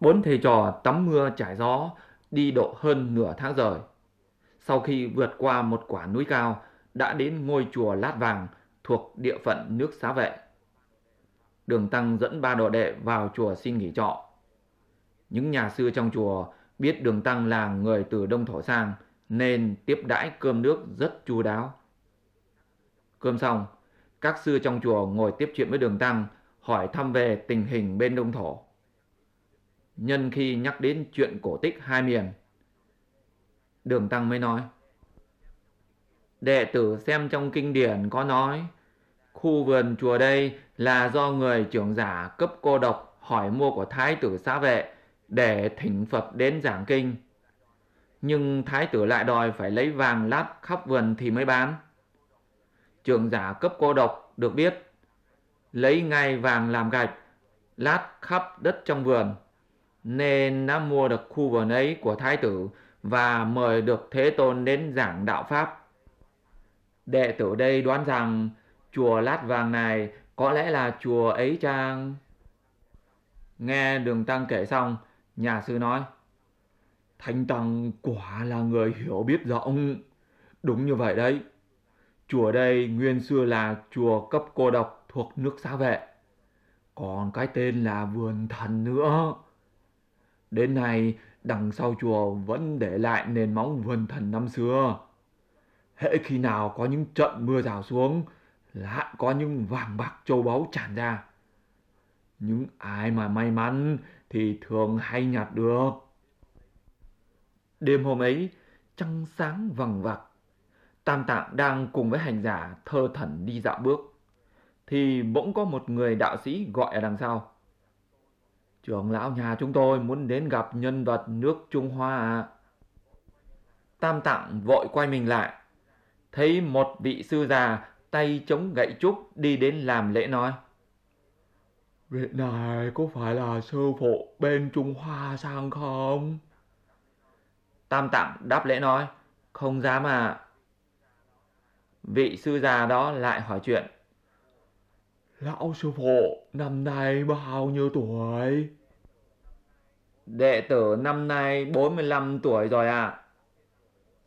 Bốn thầy trò tắm mưa trải gió đi độ hơn nửa tháng rồi. Sau khi vượt qua một quả núi cao, đã đến ngôi chùa Lát Vàng thuộc địa phận nước xá vệ. Đường Tăng dẫn ba đồ đệ vào chùa xin nghỉ trọ. Những nhà sư trong chùa biết Đường Tăng là người từ Đông Thổ sang nên tiếp đãi cơm nước rất chu đáo. Cơm xong, các sư trong chùa ngồi tiếp chuyện với Đường Tăng, hỏi thăm về tình hình bên Đông Thổ. Nhân khi nhắc đến chuyện cổ tích hai miền, Đường Tăng mới nói, Đệ tử xem trong kinh điển có nói, khu vườn chùa đây là do người trưởng giả cấp cô độc hỏi mua của thái tử xã vệ để thỉnh Phật đến giảng kinh. Nhưng thái tử lại đòi phải lấy vàng lát khắp vườn thì mới bán. Trưởng giả cấp cô độc được biết, lấy ngay vàng làm gạch, lát khắp đất trong vườn, nên đã mua được khu vườn ấy của thái tử và mời được Thế Tôn đến giảng đạo Pháp. Đệ tử đây đoán rằng chùa lát vàng này có lẽ là chùa ấy chăng? Nghe đường tăng kể xong, nhà sư nói, Thanh Tăng quả là người hiểu biết rộng. Đúng như vậy đấy. Chùa đây nguyên xưa là chùa cấp cô độc thuộc nước xá vệ. Còn cái tên là vườn thần nữa. Đến nay đằng sau chùa vẫn để lại nền móng vườn thần năm xưa. Hễ khi nào có những trận mưa rào xuống, lại có những vàng bạc châu báu tràn ra. Những ai mà may mắn thì thường hay nhặt được. Đêm hôm ấy, trăng sáng vằng vặc. Tam Tạng đang cùng với hành giả thơ thẩn đi dạo bước. Thì bỗng có một người đạo sĩ gọi ở đằng sau. Trưởng lão nhà chúng tôi muốn đến gặp nhân vật nước Trung Hoa à. Tam Tạng vội quay mình lại. Thấy một vị sư già tay chống gậy trúc đi đến làm lễ nói. Vị này có phải là sư phụ bên Trung Hoa sang không? Tam Tạng đáp lễ nói, không dám à. Vị sư già đó lại hỏi chuyện. Lão sư phụ năm nay bao nhiêu tuổi? Đệ tử năm nay 45 tuổi rồi ạ. À.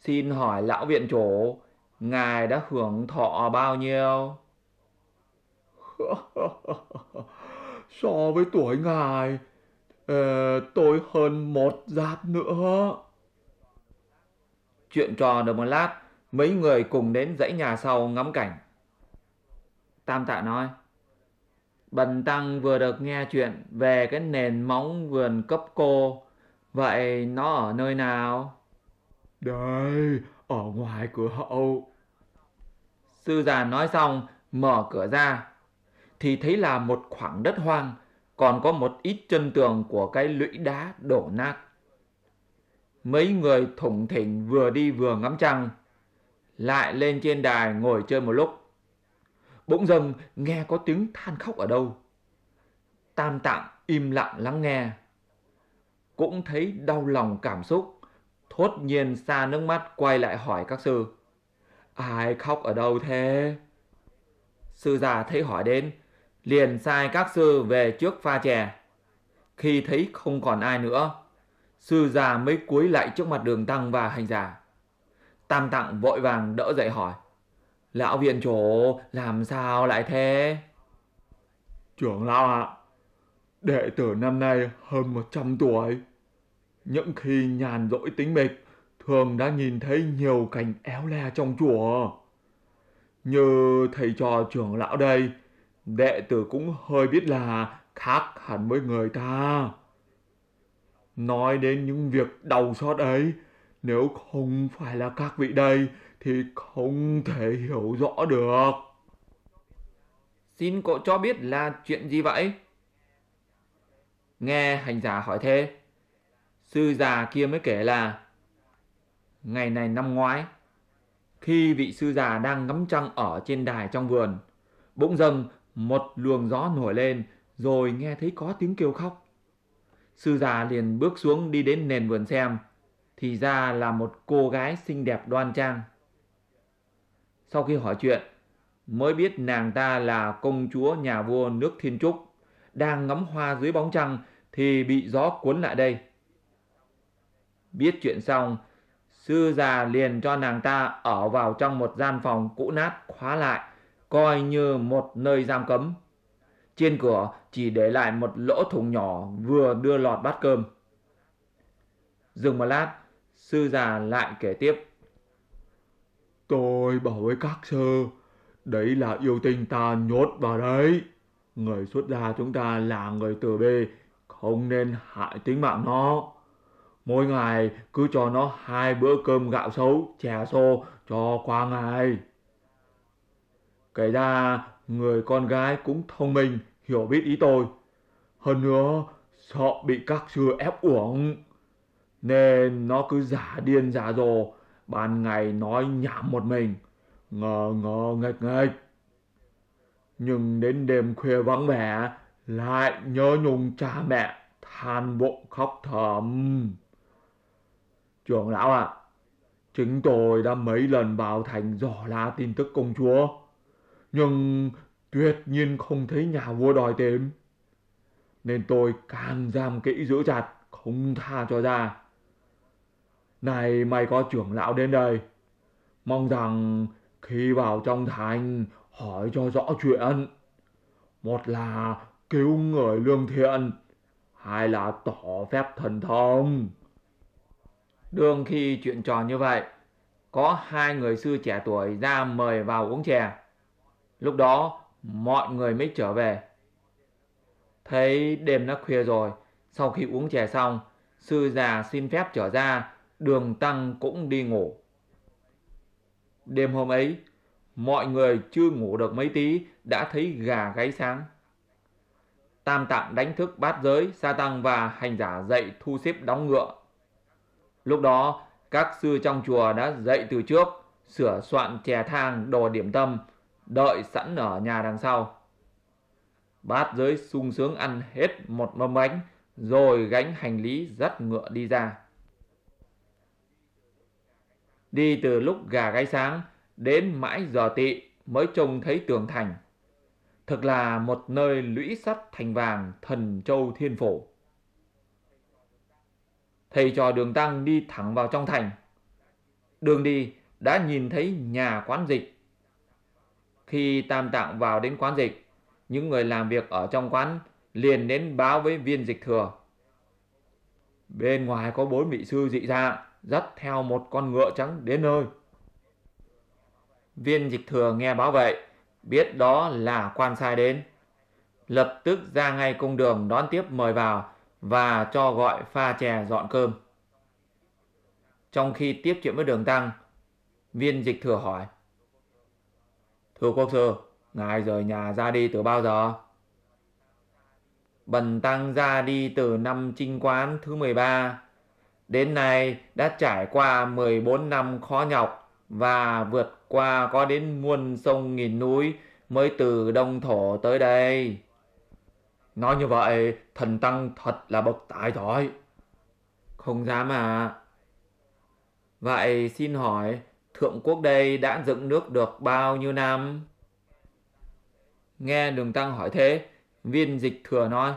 Xin hỏi lão viện chủ, ngài đã hưởng thọ bao nhiêu? so với tuổi ngài, uh, tôi hơn một giáp nữa. Chuyện trò được một lát, mấy người cùng đến dãy nhà sau ngắm cảnh. Tam tạ nói, Bần Tăng vừa được nghe chuyện về cái nền móng vườn cấp cô, vậy nó ở nơi nào? Đây, ở ngoài cửa hậu. Sư già nói xong, mở cửa ra, thì thấy là một khoảng đất hoang, còn có một ít chân tường của cái lũy đá đổ nát. Mấy người thủng thỉnh vừa đi vừa ngắm trăng, lại lên trên đài ngồi chơi một lúc. Bỗng dưng nghe có tiếng than khóc ở đâu. Tam tạng im lặng lắng nghe. Cũng thấy đau lòng cảm xúc, thốt nhiên xa nước mắt quay lại hỏi các sư. Ai khóc ở đâu thế? Sư già thấy hỏi đến, liền sai các sư về trước pha chè. Khi thấy không còn ai nữa, sư già mới cúi lại trước mặt đường tăng và hành giả. Tam tạng vội vàng đỡ dậy hỏi. Lão viện chủ làm sao lại thế? Trưởng lão ạ, à, đệ tử năm nay hơn 100 tuổi. Những khi nhàn rỗi tính mịch, thường đã nhìn thấy nhiều cảnh éo le trong chùa. Như thầy trò trưởng lão đây, đệ tử cũng hơi biết là khác hẳn với người ta. Nói đến những việc đau xót ấy, nếu không phải là các vị đây thì không thể hiểu rõ được. Xin cậu cho biết là chuyện gì vậy? Nghe hành giả hỏi thế, sư già kia mới kể là ngày này năm ngoái, khi vị sư già đang ngắm trăng ở trên đài trong vườn, bỗng dưng một luồng gió nổi lên rồi nghe thấy có tiếng kêu khóc. Sư già liền bước xuống đi đến nền vườn xem, thì ra là một cô gái xinh đẹp đoan trang. Sau khi hỏi chuyện, mới biết nàng ta là công chúa nhà vua nước Thiên Trúc, đang ngắm hoa dưới bóng trăng thì bị gió cuốn lại đây. Biết chuyện xong, sư già liền cho nàng ta ở vào trong một gian phòng cũ nát khóa lại, coi như một nơi giam cấm. Trên cửa chỉ để lại một lỗ thủng nhỏ vừa đưa lọt bát cơm. Dừng một lát, sư già lại kể tiếp. Tôi bảo với các sơ đấy là yêu tinh ta nhốt vào đấy. Người xuất gia chúng ta là người từ bi, không nên hại tính mạng nó. Mỗi ngày cứ cho nó hai bữa cơm gạo xấu, chè xô cho qua ngày. Kể ra, người con gái cũng thông minh, hiểu biết ý tôi. Hơn nữa, sợ bị các sư ép uổng. Nên nó cứ giả điên giả dồ, ban ngày nói nhảm một mình, ngờ ngờ nghịch nghịch. Nhưng đến đêm khuya vắng vẻ, lại nhớ nhung cha mẹ, than bộ khóc thầm. Trưởng lão ạ, à, chính tôi đã mấy lần vào thành dò la tin tức công chúa, nhưng tuyệt nhiên không thấy nhà vua đòi tìm. Nên tôi càng giam kỹ giữ chặt, không tha cho ra. Này mày có trưởng lão đến đây. Mong rằng khi vào trong thành hỏi cho rõ chuyện. Một là cứu người lương thiện, hai là tỏ phép thần thông. Đương khi chuyện trò như vậy, có hai người sư trẻ tuổi ra mời vào uống chè. Lúc đó mọi người mới trở về. Thấy đêm đã khuya rồi, sau khi uống chè xong, sư già xin phép trở ra đường tăng cũng đi ngủ. Đêm hôm ấy, mọi người chưa ngủ được mấy tí đã thấy gà gáy sáng. Tam tạng đánh thức bát giới, sa tăng và hành giả dậy thu xếp đóng ngựa. Lúc đó, các sư trong chùa đã dậy từ trước, sửa soạn chè thang đồ điểm tâm, đợi sẵn ở nhà đằng sau. Bát giới sung sướng ăn hết một mâm bánh, rồi gánh hành lý dắt ngựa đi ra. Đi từ lúc gà gáy sáng đến mãi giờ tị mới trông thấy tường thành. Thực là một nơi lũy sắt thành vàng thần châu thiên phổ. Thầy trò đường tăng đi thẳng vào trong thành. Đường đi đã nhìn thấy nhà quán dịch. Khi tam tạng vào đến quán dịch, những người làm việc ở trong quán liền đến báo với viên dịch thừa. Bên ngoài có bốn vị sư dị dạng dắt theo một con ngựa trắng đến nơi. Viên dịch thừa nghe báo vậy, biết đó là quan sai đến. Lập tức ra ngay cung đường đón tiếp mời vào và cho gọi pha chè dọn cơm. Trong khi tiếp chuyện với đường tăng, viên dịch thừa hỏi. Thưa quốc sư, ngài rời nhà ra đi từ bao giờ? Bần tăng ra đi từ năm trinh quán thứ 13 Đến nay đã trải qua 14 năm khó nhọc và vượt qua có đến muôn sông nghìn núi mới từ Đông Thổ tới đây. Nói như vậy, thần tăng thật là bậc tài giỏi. Không dám à. Vậy xin hỏi, thượng quốc đây đã dựng nước được bao nhiêu năm? Nghe đường tăng hỏi thế, viên dịch thừa nói.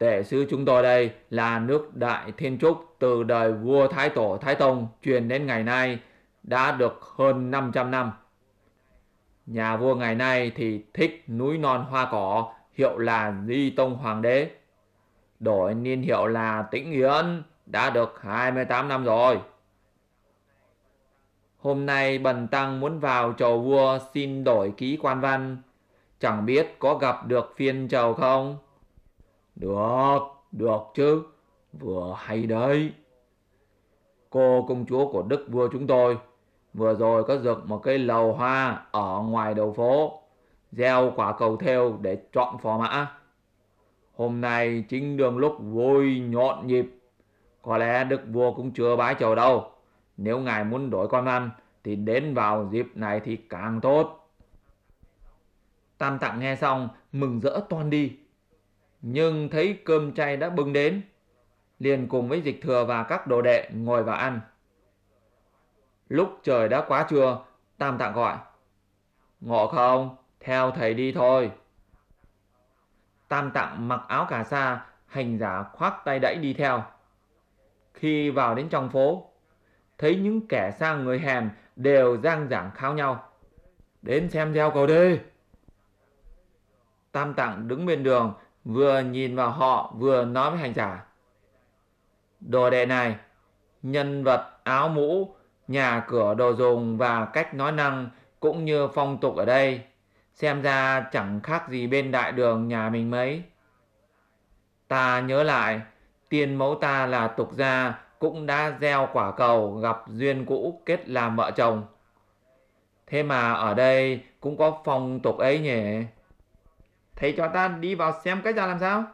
Tể sư chúng tôi đây là nước Đại Thiên Trúc từ đời vua Thái Tổ Thái Tông truyền đến ngày nay đã được hơn 500 năm. Nhà vua ngày nay thì thích núi non hoa cỏ, hiệu là Di Tông Hoàng đế. Đổi niên hiệu là Tĩnh Yến, đã được 28 năm rồi. Hôm nay Bần Tăng muốn vào chầu vua xin đổi ký quan văn, chẳng biết có gặp được phiên chầu không? Được, được chứ, vừa hay đấy. Cô công chúa của đức vua chúng tôi vừa rồi có dựng một cây lầu hoa ở ngoài đầu phố, gieo quả cầu theo để chọn phò mã. Hôm nay chính đường lúc vui nhộn nhịp, có lẽ đức vua cũng chưa bái chầu đâu. Nếu ngài muốn đổi con ăn thì đến vào dịp này thì càng tốt. Tam tạng nghe xong mừng rỡ toan đi nhưng thấy cơm chay đã bưng đến, liền cùng với dịch thừa và các đồ đệ ngồi vào ăn. Lúc trời đã quá trưa, Tam Tạng gọi. Ngộ không, theo thầy đi thôi. Tam Tạng mặc áo cà sa, hành giả khoác tay đẩy đi theo. Khi vào đến trong phố, thấy những kẻ sang người hèn đều giang giảng khao nhau. Đến xem gieo cầu đi. Tam Tạng đứng bên đường, vừa nhìn vào họ vừa nói với hành giả. Đồ đệ này, nhân vật áo mũ, nhà cửa đồ dùng và cách nói năng cũng như phong tục ở đây, xem ra chẳng khác gì bên đại đường nhà mình mấy. Ta nhớ lại, tiên mẫu ta là tục gia cũng đã gieo quả cầu gặp duyên cũ kết làm vợ chồng. Thế mà ở đây cũng có phong tục ấy nhỉ? Thầy cho ta đi vào xem cách ra làm sao?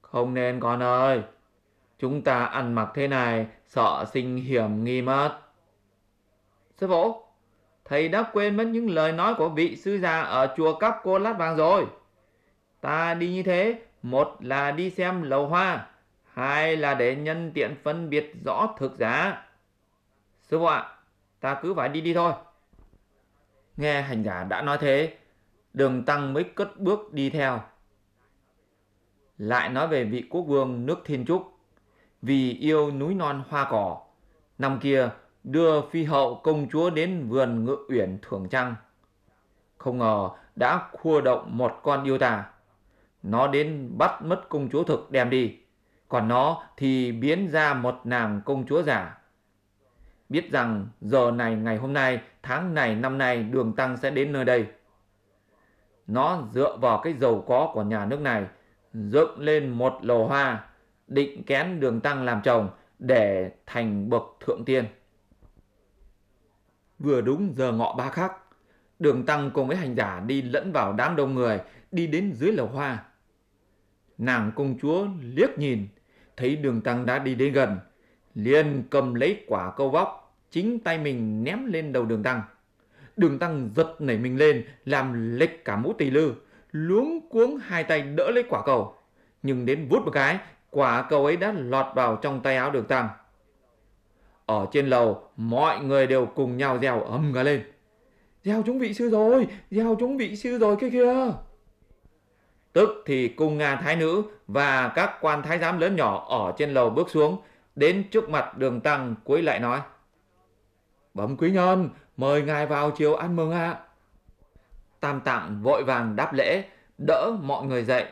Không nên con ơi. Chúng ta ăn mặc thế này sợ sinh hiểm nghi mất. Sư phụ, thầy đã quên mất những lời nói của vị sư già ở chùa cắp cô lát vàng rồi. Ta đi như thế, một là đi xem lầu hoa, hai là để nhân tiện phân biệt rõ thực giả Sư phụ ạ, ta cứ phải đi đi thôi. Nghe hành giả đã nói thế, đường tăng mới cất bước đi theo. Lại nói về vị quốc vương nước Thiên Trúc, vì yêu núi non hoa cỏ, năm kia đưa phi hậu công chúa đến vườn ngự uyển thưởng trăng. Không ngờ đã khua động một con yêu tà. Nó đến bắt mất công chúa thực đem đi, còn nó thì biến ra một nàng công chúa giả. Biết rằng giờ này ngày hôm nay, tháng này năm nay đường tăng sẽ đến nơi đây. Nó dựa vào cái giàu có của nhà nước này, dựng lên một lầu hoa, định kén đường tăng làm chồng để thành bậc thượng tiên. Vừa đúng giờ ngọ ba khắc, đường tăng cùng với hành giả đi lẫn vào đám đông người, đi đến dưới lầu hoa. Nàng công chúa liếc nhìn, thấy đường tăng đã đi đến gần, liền cầm lấy quả câu vóc, chính tay mình ném lên đầu đường tăng. Đường tăng giật nảy mình lên, làm lệch cả mũ tỳ lư, luống cuống hai tay đỡ lấy quả cầu. Nhưng đến vút một cái, quả cầu ấy đã lọt vào trong tay áo đường tăng. Ở trên lầu, mọi người đều cùng nhau reo ầm cả lên. Gieo chúng vị sư rồi, gieo chúng vị sư rồi kia kia. Tức thì cung Nga Thái Nữ và các quan thái giám lớn nhỏ ở trên lầu bước xuống, đến trước mặt đường tăng cuối lại nói. Bẩm quý nhân, mời ngài vào chiều ăn mừng ạ. Tam tạng vội vàng đáp lễ, đỡ mọi người dậy,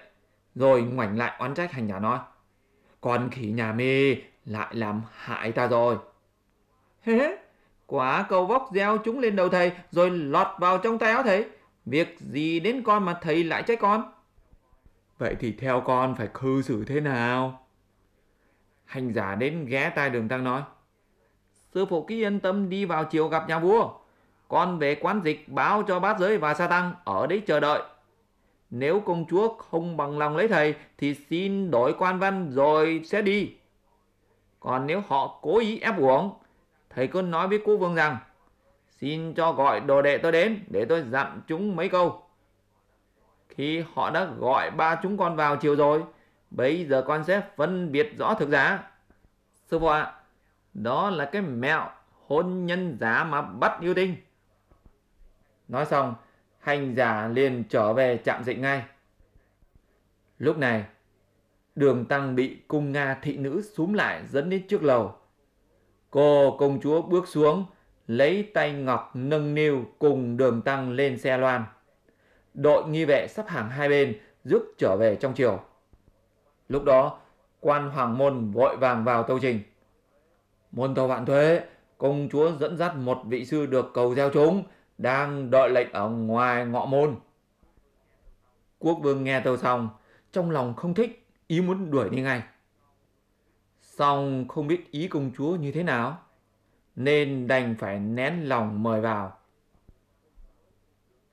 rồi ngoảnh lại oán trách hành giả nói. Con khỉ nhà mi lại làm hại ta rồi. Hế, quả cầu vóc gieo chúng lên đầu thầy rồi lọt vào trong tay áo thầy. Việc gì đến con mà thầy lại trách con? Vậy thì theo con phải cư xử thế nào? Hành giả đến ghé tai đường tăng nói. Sư phụ cứ yên tâm đi vào chiều gặp nhà vua. Con về quán dịch báo cho bát giới và sa tăng ở đấy chờ đợi. Nếu công chúa không bằng lòng lấy thầy thì xin đổi quan văn rồi sẽ đi. Còn nếu họ cố ý ép uổng, thầy cứ nói với cô vương rằng xin cho gọi đồ đệ tôi đến để tôi dặn chúng mấy câu. Khi họ đã gọi ba chúng con vào chiều rồi, bây giờ con sẽ phân biệt rõ thực giả. Sư phụ ạ, đó là cái mẹo hôn nhân giả mà bắt yêu tinh. Nói xong, hành giả liền trở về trạm dịch ngay. Lúc này, đường tăng bị cung Nga thị nữ xúm lại dẫn đến trước lầu. Cô công chúa bước xuống, lấy tay ngọc nâng niu cùng đường tăng lên xe loan. Đội nghi vệ sắp hàng hai bên rước trở về trong chiều. Lúc đó, quan hoàng môn vội vàng vào tâu trình. Môn tàu vạn thuế, công chúa dẫn dắt một vị sư được cầu gieo chúng, đang đợi lệnh ở ngoài ngọ môn. Quốc vương nghe tâu xong, trong lòng không thích, ý muốn đuổi đi ngay. Xong không biết ý công chúa như thế nào, nên đành phải nén lòng mời vào.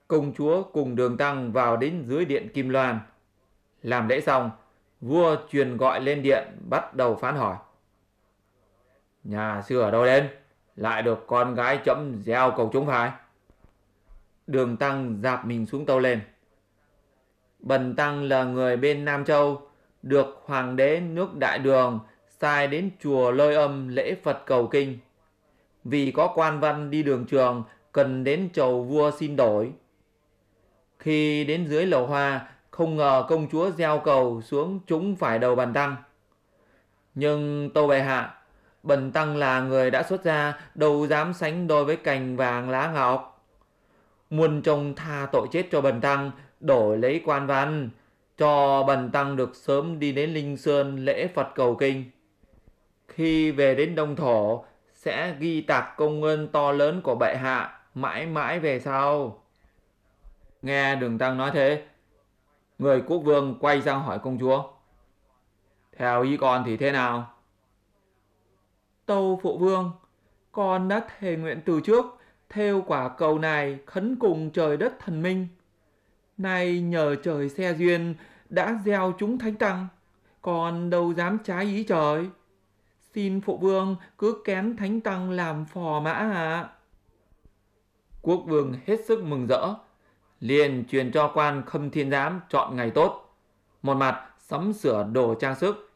Công chúa cùng đường tăng vào đến dưới điện Kim Loan. Làm lễ xong, vua truyền gọi lên điện bắt đầu phán hỏi. Nhà sư ở đâu đến? Lại được con gái chấm gieo cầu chúng phải? Đường Tăng dạp mình xuống tâu lên. Bần Tăng là người bên Nam Châu, được Hoàng đế nước Đại Đường sai đến chùa lôi âm lễ Phật cầu kinh. Vì có quan văn đi đường trường cần đến chầu vua xin đổi. Khi đến dưới lầu hoa, Không ngờ công chúa gieo cầu xuống chúng phải đầu bần tăng. Nhưng tâu bệ hạ, bần tăng là người đã xuất gia, đâu dám sánh đôi với cành vàng lá ngọc. Muôn trông tha tội chết cho bần tăng, đổi lấy quan văn, cho bần tăng được sớm đi đến Linh Sơn lễ Phật cầu kinh. Khi về đến Đông Thổ, sẽ ghi tạc công ơn to lớn của bệ hạ mãi mãi về sau. Nghe đường tăng nói thế, người quốc vương quay sang hỏi công chúa. Theo ý con thì thế nào? Tâu phụ vương, con đã thề nguyện từ trước, theo quả cầu này khấn cùng trời đất thần minh. Nay nhờ trời xe duyên đã gieo chúng thánh tăng, con đâu dám trái ý trời. Xin phụ vương cứ kén thánh tăng làm phò mã ạ. Quốc vương hết sức mừng rỡ, liền truyền cho quan khâm thiên giám chọn ngày tốt. Một mặt sắm sửa đồ trang sức,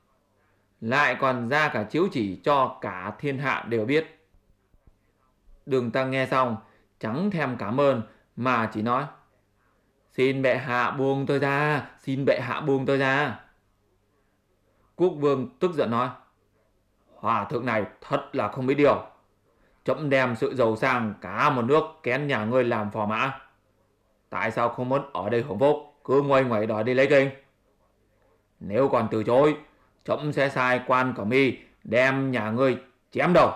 lại còn ra cả chiếu chỉ cho cả thiên hạ đều biết. Đường tăng nghe xong, chẳng thèm cảm ơn mà chỉ nói Xin bệ hạ buông tôi ra, xin bệ hạ buông tôi ra. Quốc vương tức giận nói Hòa thượng này thật là không biết điều. Chậm đem sự giàu sang cả một nước kén nhà ngươi làm phò mã. Tại sao không muốn ở đây hưởng phúc, cứ ngoay ngoài đòi đi lấy kinh? Nếu còn từ chối, chậm sẽ sai quan cẩm y đem nhà ngươi chém đầu.